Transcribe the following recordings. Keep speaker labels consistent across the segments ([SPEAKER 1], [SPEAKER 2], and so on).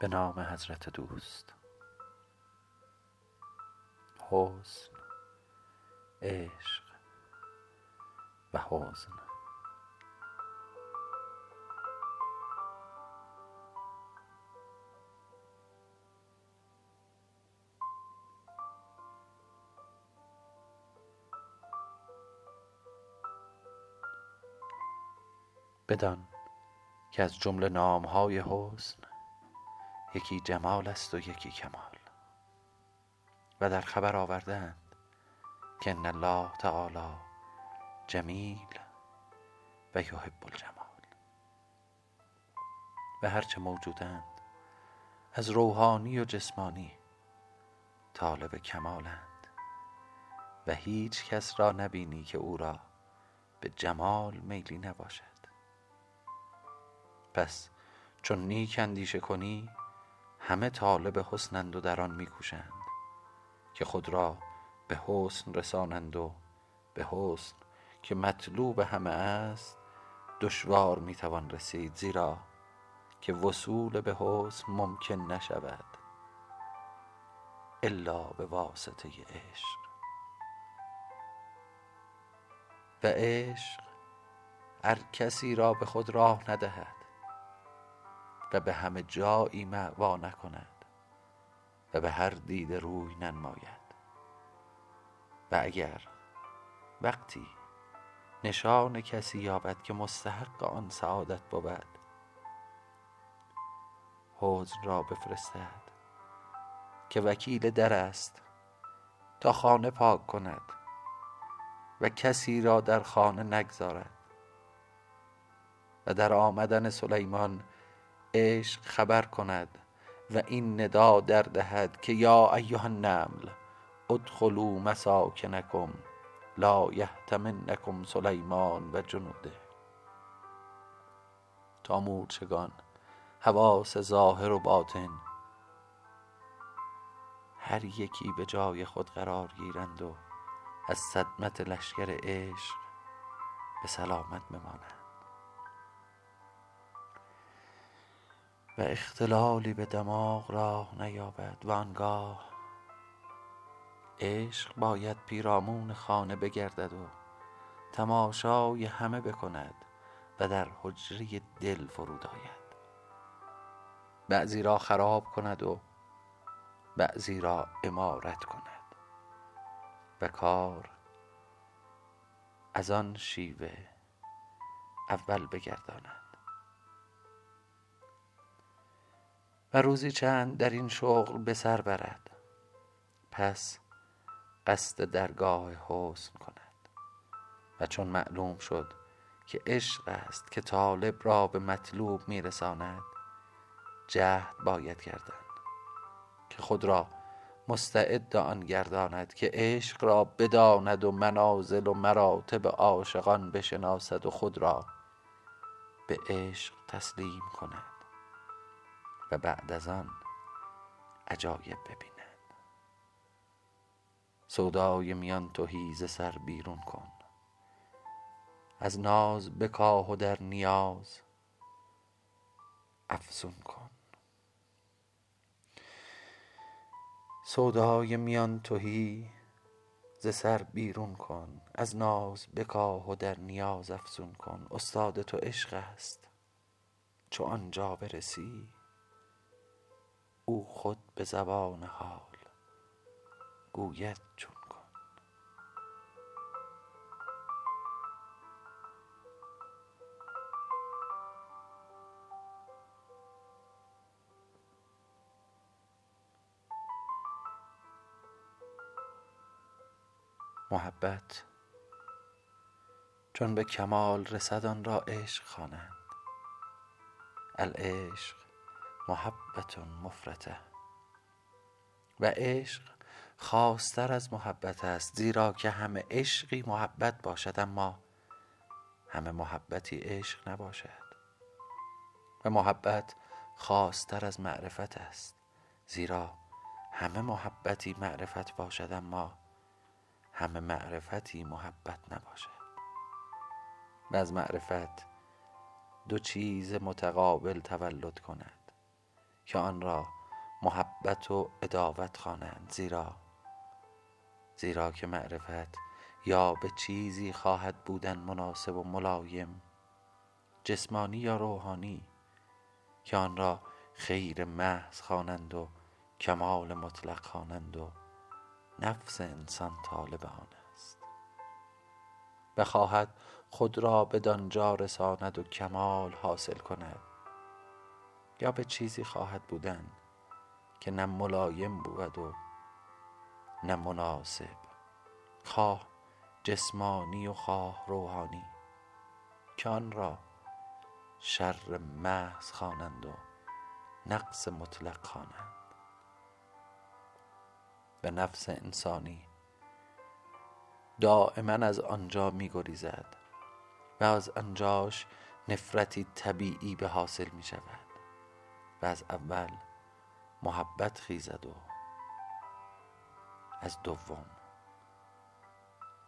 [SPEAKER 1] به نام حضرت دوست. حسن عشق و حزن. بدان که از جمله نامهای حسن یکی جمال است و یکی کمال. و در خبر آوردند که ان الله تعالی جمیل و یحب الجمال. و هرچه موجودند از روحانی و جسمانی طالب کمالند و هیچ کس را نبینی که او را به جمال میلی نباشد. پس چون نیک اندیشه کنی همه طالب حسنند و در آن میکوشند که خود را به حسن رسانند و به حسن که مطلوب همه است دشوار می‌توان رسید زیرا که وصول به حسن ممکن نشود الا به واسطه عشق. و عشق هر کسی را به خود راه ندهد. و به همه جایی معوا نکند و به هر دیده روی ننماید. و اگر وقتی نشان کسی یابد که مستحق آن سعادت بود حزن را بفرستد که وکیل در است تا خانه پاک کند و کسی را در خانه نگذارد. و در آمدن سلیمان عشق خبر کند و این ندا در دهد که یا ایها النمل ادخلوا مساکنکم لا یحتمنکم سلیمان و جنوده. تا مورچگان حواس ظاهر و باطن هر یکی به جای خود قرار گیرند و از صدمت لشکر عشق به سلامت بمانند. و اختلالی به دماغ راه نیابد و آنگاه عشق باید پیرامون خانه بگردد و تماشای همه بکند و در حجره دل فرود آید. بعضی را خراب کند و بعضی را عمارت کند و کار از آن شیوه اول بگرداند. روزی چند در این شغل به سر برد. پس قصد درگاه حسن کند. و چون معلوم شد که عشق است که طالب را به مطلوب میرساند جهد باید کردن. که خود را مستعد آن گرداند که عشق را بداند و منازل و مراتب عاشقان بشناسد و خود را به عشق تسلیم کند. و بعد از آن عجایب ببیند سودای میان تهی ز سر بیرون کن. از ناز بکاه و در نیاز افزون کن. سودای میان تهی ز سر بیرون کن. از ناز بکاه و در نیاز افزون کن. استاد تو عشق است. چو آنجا برسی او خود به زبان حال گوید چون کن محبت چون به کمال رسد آن را عشق خوانند. العشق محبة مفرطه و عشق خاصتر از محبت است زیرا که همه عشقی محبت باشد اما همه محبتی عشق نباشد. و محبت خاصتر از معرفت است زیرا همه محبتی معرفت باشد اما همه معرفتی محبت نباشد. و از معرفت دو چیز متقابل تولد کند. که آن را محبت و اداوت خوانند. زیرا زیرا که معرفت یا به چیزی خواهد بودن مناسب و ملایم. جسمانی یا روحانی که آن را خیر محض خوانند و کمال مطلق خوانند و نفس انسان طالب آن است. بخواهد خود را بدانجا رساند و کمال حاصل کند. یا به چیزی خواهد بودن که نه ملایم بود و نه مناسب. خواه جسمانی و خواه روحانی که آن را شر محض خوانند و نقص مطلق خوانند. به نفس انسانی دائما از آنجا می گریزد و از آنجاش نفرتی طبیعی به حاصل می شود. و از اول محبت خیزد و از دوم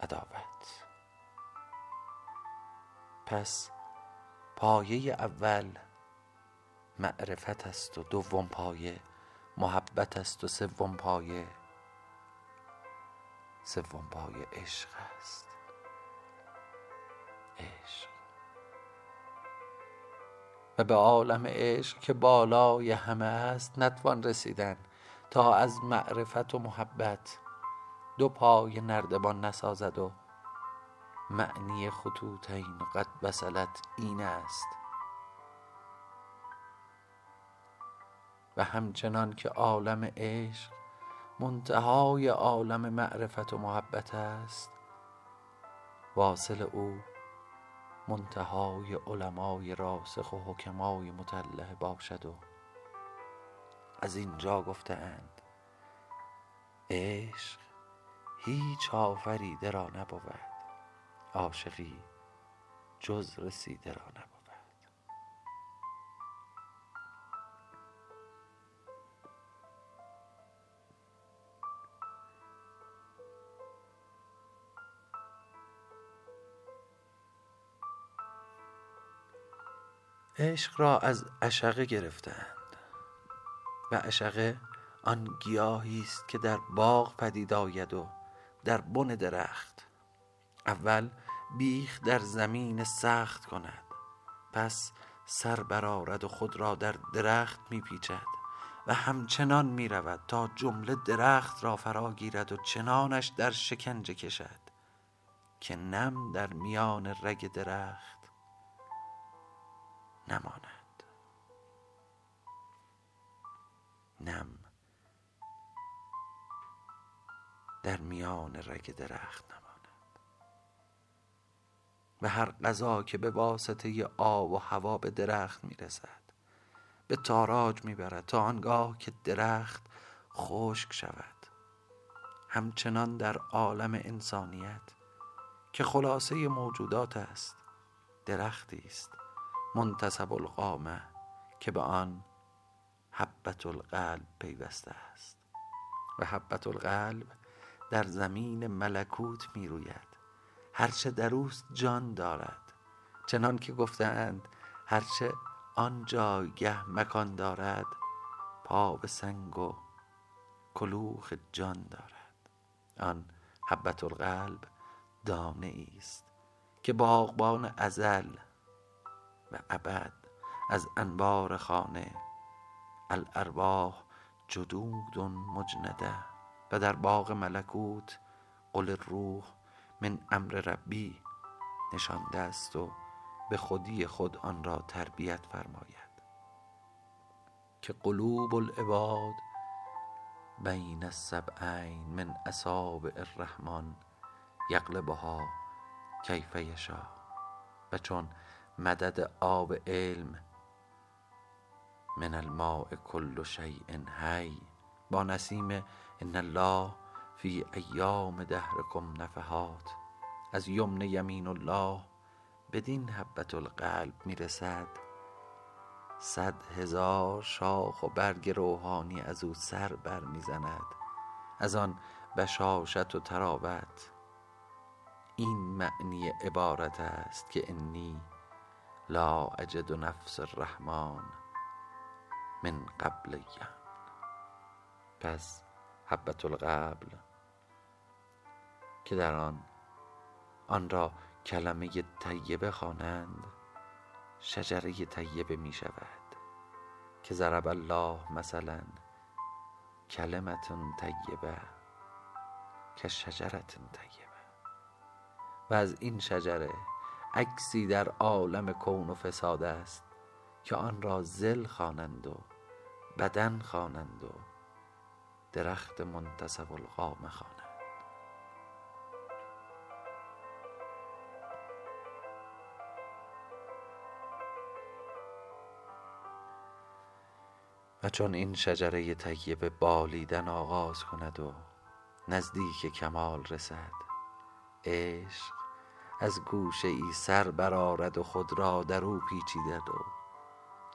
[SPEAKER 1] عداوت. پس پایه اول معرفت است و دوم پایه محبت است و سوم پایه سوم پایه عشق است. عشق. و به عالم عشق که بالای همه است نتوان رسیدن تا از معرفت و محبت دو پای نردبان نسازد و معنی خطوطین قد بسلت این است. و همچنان که عالم عشق منتهای عالم معرفت و محبت است واصل او منتهای علمای راسخ و حکمای مطلع باشد و از اینجا گفتهاند عشق هیچ آفریده را نبود عاشقی جز رسیده را نبود. عشق را از عشقه گرفتند و عشقه آن گیاهی است که در باغ پدید آید و در بن درخت. اول بیخ در زمین سخت کند پس سر برآرد و خود را در درخت میپیچد و همچنان می رود تا جمله درخت را فرا گیرد و چنانش در شکنجه کشد که نم در میان رگ درخت. نماند. نم در میان رگ درخت نماند. و هر غذا که به واسطه آب و هوا به درخت می‌رسد به تاراج می‌برد تا آنگاه که درخت خشک شود. همچنان در عالم انسانیت که خلاصه موجودات است درختی است. منتصب القامه که به آن حبت القلب پیوسته است. و حبت القلب در زمین ملکوت می روید هرچه در اوست جان دارد. چنان که گفتند هرچه آن جایگه مکان دارد پا به سنگ و کلوخ جان دارد. آن حبت القلب دانه است که باغبان ازل و ابد از انبار خانه. الارواح جدود مجنده و در باغ ملکوت قل روح من امر ربی نشانده است و به خودی خود آن را تربیت فرماید. که قلوب العباد بین السبعین من اصابع الرحمن یقلبها کیف یشا و چون مدد آب علم. من الماء کل شیء حی. با نسیم ان الله فی ایام دهرکم نفحات. از یمن یمین الله بدین حبت القلب می‌رسد. صد هزار شاخ و برگ روحانی از او سر بر می‌زند از آن بشاشت و تراوت این معنی عبارت است که انی لا اجد نفس الرحمن من قبل پس حبت القبل. که در آن آن را کلمه طیبه خوانند شجره طیبه می شود. که ضرب الله مثلا کلمت طیبه که شجرت طیبه. و از این شجره عکسی در عالم کون و فساد است که آن را زل خوانند و بدن خوانند و درخت منتصب القامه خوانند. و چون این شجره طیبه بالیدن آغاز کند و نزدیک کمال رسد عشق از گوشه ای سر برآرد و خود را در او پیچیدد و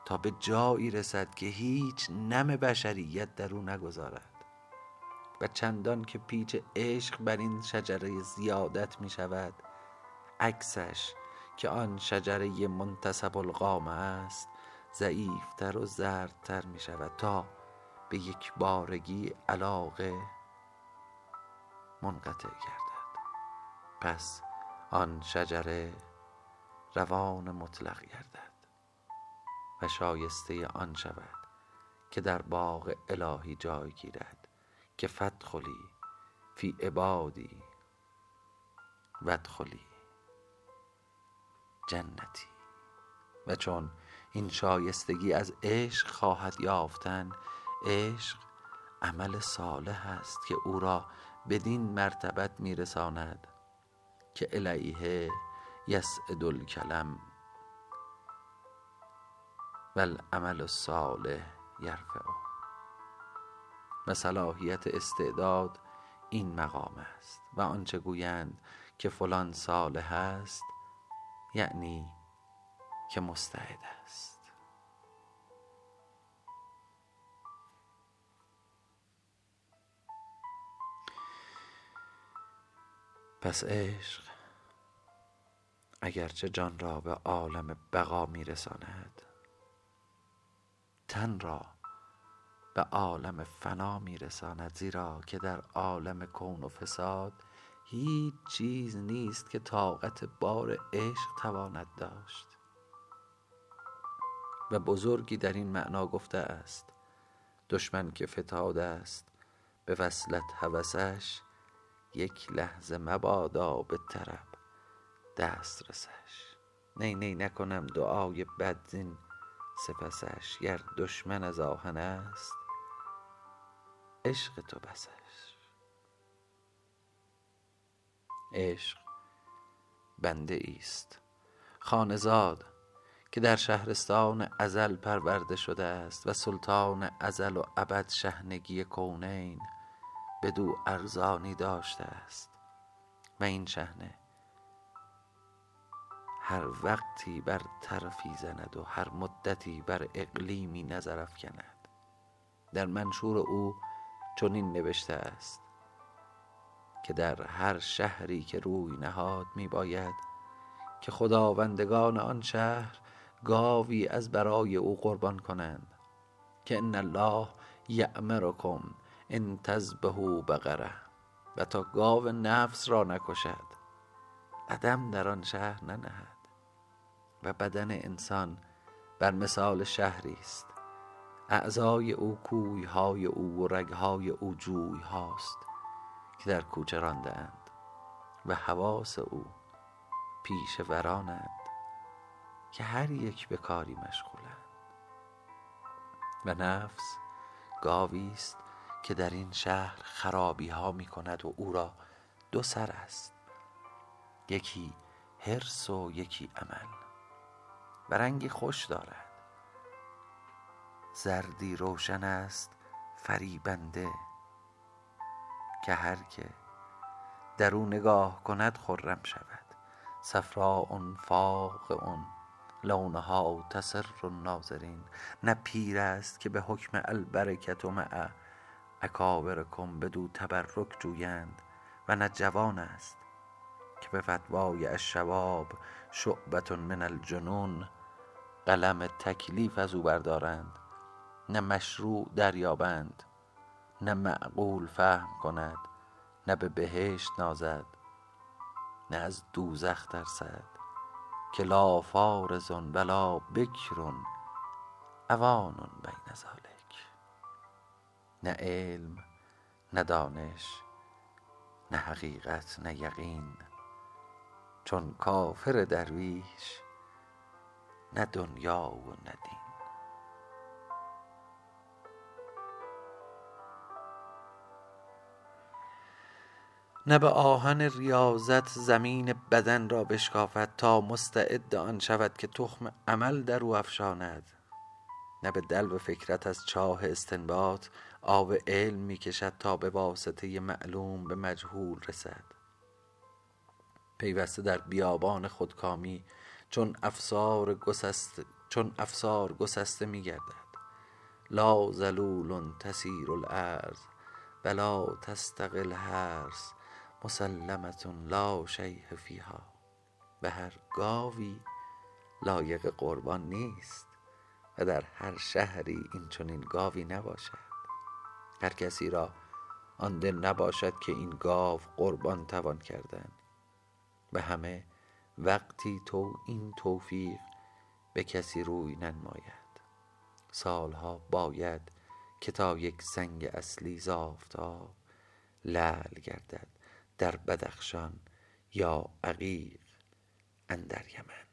[SPEAKER 1] تا به جایی رسد که هیچ نم بشریت در او نگذارد. و چندان که پیچ عشق بر این شجره زیادت می شود عکسش که آن شجره منتصب القامه است ضعیفتر و زردتر می شود تا به یک بارگی علاقه منقطع گردد. پس آن شجره روان مطلق گردد و شایسته آن شود که در باغ الهی جای گیرد که فدخلی فی عبادی ودخلی جنتی. و چون این شایستگی از عشق خواهد یافتن عشق عمل صالح است که او را بدین مرتبت میرساند که الیه یسعد الکلم و العمل الصالح یرفعه. و صلاحیت استعداد این مقام است. و آنچه گویند که فلان صالح است یعنی که مستعد است. پس عشق اگرچه جان را به عالم بقا میرساند تن را به عالم فنا میرساند زیرا که در عالم کون و فساد هیچ چیز نیست که طاقت بار عشق تواند داشت. و بزرگی در این معنا گفته است دشمن که فتاد است به وصلت هوسش یک لحظه مبادا به طرب دست رسش نی نی نکنم دعای بدزین سپسش. گر دشمن از آهن است عشق تو بسش. عشق بنده است خانزاد که در شهرستان ازل پرورده شده است و سلطان ازل و ابد شهنگی کونین بدو ارزانی داشته است. و این شهنه هر وقتی بر طرفی زند و هر مدتی بر اقلیمی نظر افکند. در منشور او چنین نوشته است که در هر شهری که روی نهاد می باید که خداوندگان آن شهر گاوی از برای او قربان کنند که ان الله یأمرکم ان تذبحوا بقره و تا گاو نفس را نکشد قدم در آن شهر ننهد. و بدن انسان بر مثال شهری است. اعضای او کوی های او و رگ های او جوی هاست که در کوچه رانده اند و حواس او پیش ورانند که هر یک به کاری مشغولند. و نفس گاوی است که در این شهر خرابی ها می کند و او را دو سر است. یکی حرس و یکی عمل. و رنگی خوش دارد. زردی روشن است فریبنده. که هر که در او نگاه کند خرم شود. صفراء فاقع لونها تسر الناظرین. نه پیر است که به حکم البرکت مع اکابرکم بدو تبرک جویند. و نه جوان است که به فتوای الشباب شعبة من الجنون. قلم تکلیف از او بردارند. نه مشروع دریابند نه معقول فهم کند نه به بهشت نازد نه از دوزخ ترسد. که لا فارز ولا بکر عوان بین ذلک. نه علم نه دانش نه حقیقت نه یقین. چون کافر درویش نه دنیا و نه دین. نه به آهن ریاضت زمین بدن را بشکافد تا مستعد آن شود که تخم عمل در او افشاند. نه به دلو فکرت از چاه استنباط آب علم می کشد تا به واسطه معلوم به مجهول رسد. پیوسته در بیابان خودکامی چون افسار گسسته چون افسار گسسته می گردد لا ذلول تسیر الارض ولا تستقل هرس مسلمة لا شیء فیها. به هر گاوی لایق قربان نیست و در هر شهری این چنین گاوی نباشد. هر کسی را آن دل نباشد که این گاو قربان توان کردن. به همه وقتی تو این توفیق به کسی روی ننماید. سالها باید که تا یک سنگ اصلی ز آفتاب لعل گردد در بدخشان یا عقیق اندر یمن.